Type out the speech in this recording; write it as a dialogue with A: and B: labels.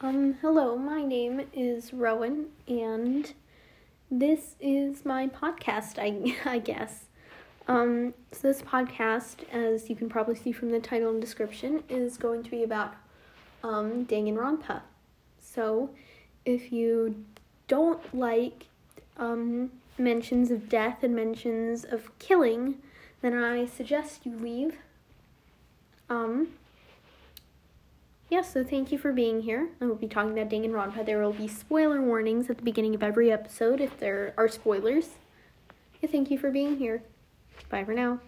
A: Um, hello, my name is Rowan, and this is my podcast, I, I guess. Um, so this podcast, as you can probably see from the title and description, is going to be about um, Danganronpa. So, if you don't like um, mentions of death and mentions of killing, then I suggest you leave. Um, yeah, so thank you for being here. I will be talking about Danganronpa. There will be spoiler warnings at the beginning of every episode if there are spoilers. Yeah, thank you for being here. Bye for now.